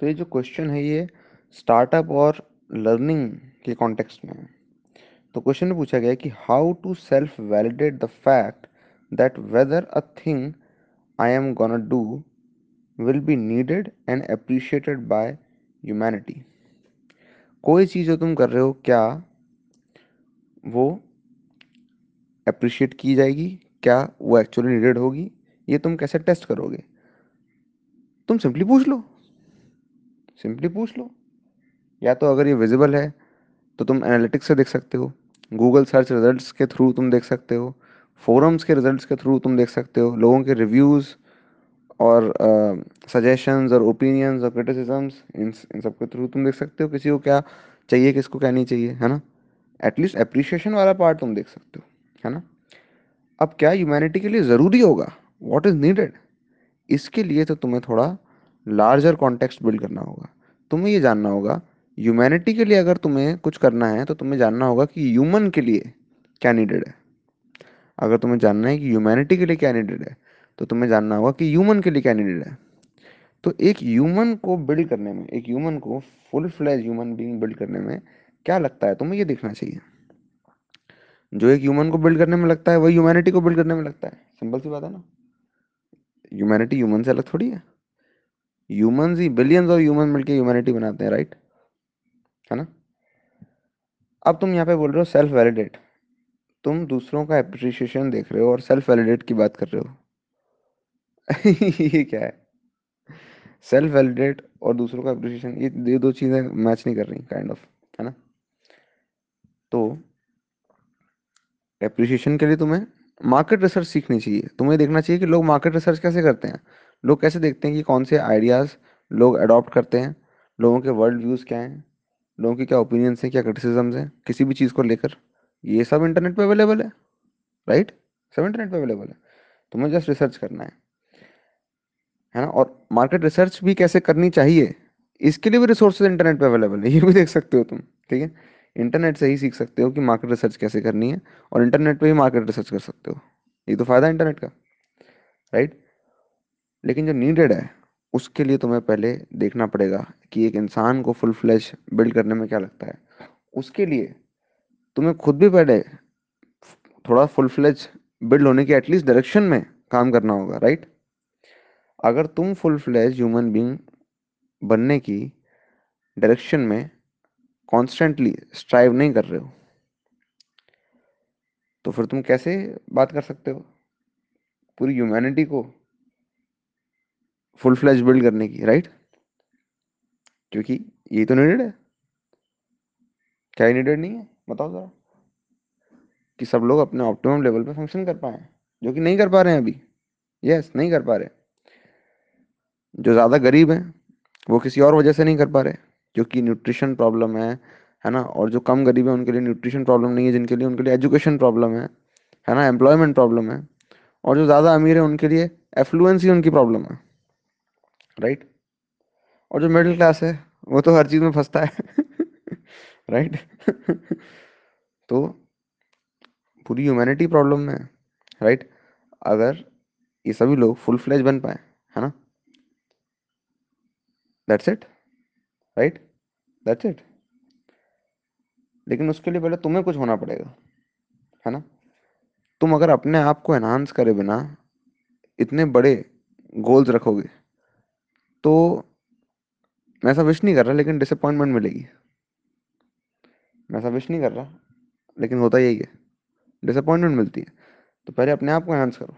तो ये जो क्वेश्चन है ये स्टार्टअप और लर्निंग के कॉन्टेक्स्ट में तो क्वेश्चन पूछा गया कि how to self validate the fact that whether a thing I am gonna do will be needed and appreciated by humanity कोई चीज़ जो तुम कर रहे हो, क्या वो अप्रिशिएट की जाएगी? क्या वो एक्चुअली नीडेड होगी? ये तुम कैसे टेस्ट करोगे? तुम सिंपली पूछ लो। सिंपली पूछ लो। या तो अगर ये विजिबल है तो तुम एनालिटिक्स से देख सकते हो। गूगल सर्च रिजल्ट्स के थ्रू तुम देख सकते हो। फोरम्स के रिजल्ट्स के थ्रू तुम देख सकते हो। लोगों के रिव्यूज़ और सजेशंस uh, और ओपिनियंस और क्रिटिसिजम्स इन इन सब के थ्रू तुम देख सकते हो। किसी को क्या चाहिए किसको क्या नहीं चाहिए है ना? एटलीस्ट अप्रिशिएशन वाला पार्ट तुम देख सकते हो है ना? अब क्या ह्यूमैनिटी के लिए ज़रूरी होगा? वॉट इज़ नीडेड इसके लिए तो तुम्हें थोड़ा लार्जर कॉन्टेक्स्ट बिल्ड करना होगा। तुम्हें ये जानना होगा ह्यूमैनिटी के लिए अगर तुम्हें कुछ करना है तो तुम्हें जानना होगा कि ह्यूमन के लिए क्या नीडेड है। अगर तुम्हें जानना है कि ह्यूमैनिटी के लिए क्या नीडेड है तो तुम्हें जानना होगा कि ह्यूमन के लिए क्या नीडेड है। तो एक ह्यूमन को बिल्ड करने में, एक ह्यूमन को full fledged human being build करने में क्या लगता है? तुम्हें ये देखना चाहिए। जो एक ह्यूमन को बिल्ड करने में लगता है, वही ह्यूमैनिटी को बिल्ड करने में लगता है। सिंपल सी बात है ना। ह्यूमैनिटी ह्यूमन से अलग थोड़ी है। ह्यूमन ही बिलियंस और ह्यूमन मिलकर ह्यूमैनिटी बनाते हैं राइट है ना? अब तुम यहाँ पे बोल रहे हो सेल्फ वैलिडेट तुम दूसरों का अप्रिशिएशन देख रहे हो और सेल्फ वैलिडेट की बात कर रहे हो। ये क्या है? सेल्फ वैलिडेट और दूसरों का अप्रिशिएशन ये दो चीज़ें मैच नहीं कर रही काइंड ऑफ़ है ना? तो अप्रिशिएशन के लिए तुम्हें मार्केट रिसर्च सीखनी चाहिए। तुम्हें देखना चाहिए कि लोग मार्केट रिसर्च कैसे करते हैं? लोग कैसे देखते हैं कि कौन से आइडियाज़ लोग अडॉप्ट करते हैं? लोगों के वर्ल्ड व्यूज़ क्या हैं? लोगों के क्या ओपिनियंस हैं? क्या क्रिटिसिजम्स हैं? किसी भी चीज़ को लेकर। ये सब इंटरनेट पे अवेलेबल है राइट सब इंटरनेट पे अवेलेबल है। तुम्हें जस्ट रिसर्च करना है है ना? और मार्केट रिसर्च भी कैसे करनी चाहिए? इसके लिए भी रिसोर्सेज इंटरनेट पे अवेलेबल है। ये भी देख सकते हो तुम, ठीक है? इंटरनेट से ही सीख सकते हो कि मार्केट रिसर्च कैसे करनी है और इंटरनेट पे ही मार्केट रिसर्च कर सकते हो। ये तो फ़ायदा इंटरनेट का राइट लेकिन जो नीडेड है, उसके लिए तुम्हें पहले देखना पड़ेगा कि एक इंसान को फुल फ्लैश बिल्ड करने में क्या लगता है। उसके लिए तुम्हें खुद भी पहले थोड़ा फुल फ्लैश बिल्ड होने की एटलीस्ट डायरेक्शन में काम करना होगा राइट अगर तुम फुल फ्लैश ह्यूमन बींग बनने की डायरेक्शन में कॉन्स्टेंटली स्ट्राइव नहीं कर रहे हो तो फिर तुम कैसे बात कर सकते हो? पूरी ह्यूमैनिटी को फुल फ्लैश बिल्ड करने की राइट क्योंकि ये तो नीडेड है। क्या नीडेड नहीं है? बताओ ज़रा। कि सब लोग अपने ऑप्टिमम लेवल पे फ़ंक्शन कर पाए जो कि नहीं कर पा रहे हैं अभी। यस yes, नहीं कर पा रहे। जो ज़्यादा गरीब हैं वो किसी और वजह से नहीं कर पा रहे। क्योंकि न्यूट्रिशन प्रॉब्लम है है ना? और जो कम गरीब है, उनके लिए न्यूट्रिशन प्रॉब्लम नहीं है, जिनके लिए, उनके लिए एजुकेशन प्रॉब्लम है है ना? एम्प्लॉयमेंट प्रॉब्लम है। और जो ज़्यादा अमीर है, उनके लिए एफ्लुएंस ही उनकी प्रॉब्लम है राइट और जो मिडिल क्लास है, वो तो हर चीज़ में फंसता है राइट तो पूरी ह्यूमैनिटी प्रॉब्लम में है राइट अगर ये सभी लोग फुल फ्लेज बन पाए, है ना? That's it right that's it लेकिन उसके लिए पहले तुम्हें कुछ होना पड़ेगा, है ना? तुम अगर अपने आप को एनहांस करे बिना इतने बड़े गोल्स रखोगे तो मैं ऐसा विश नहीं कर रहा, लेकिन डिसअपॉइंटमेंट मिलेगी। मैं ऐसा विश नहीं कर रहा, लेकिन होता यही है। डिसअपॉइंटमेंट मिलती है। तो पहले अपने आप को एनहांस करो।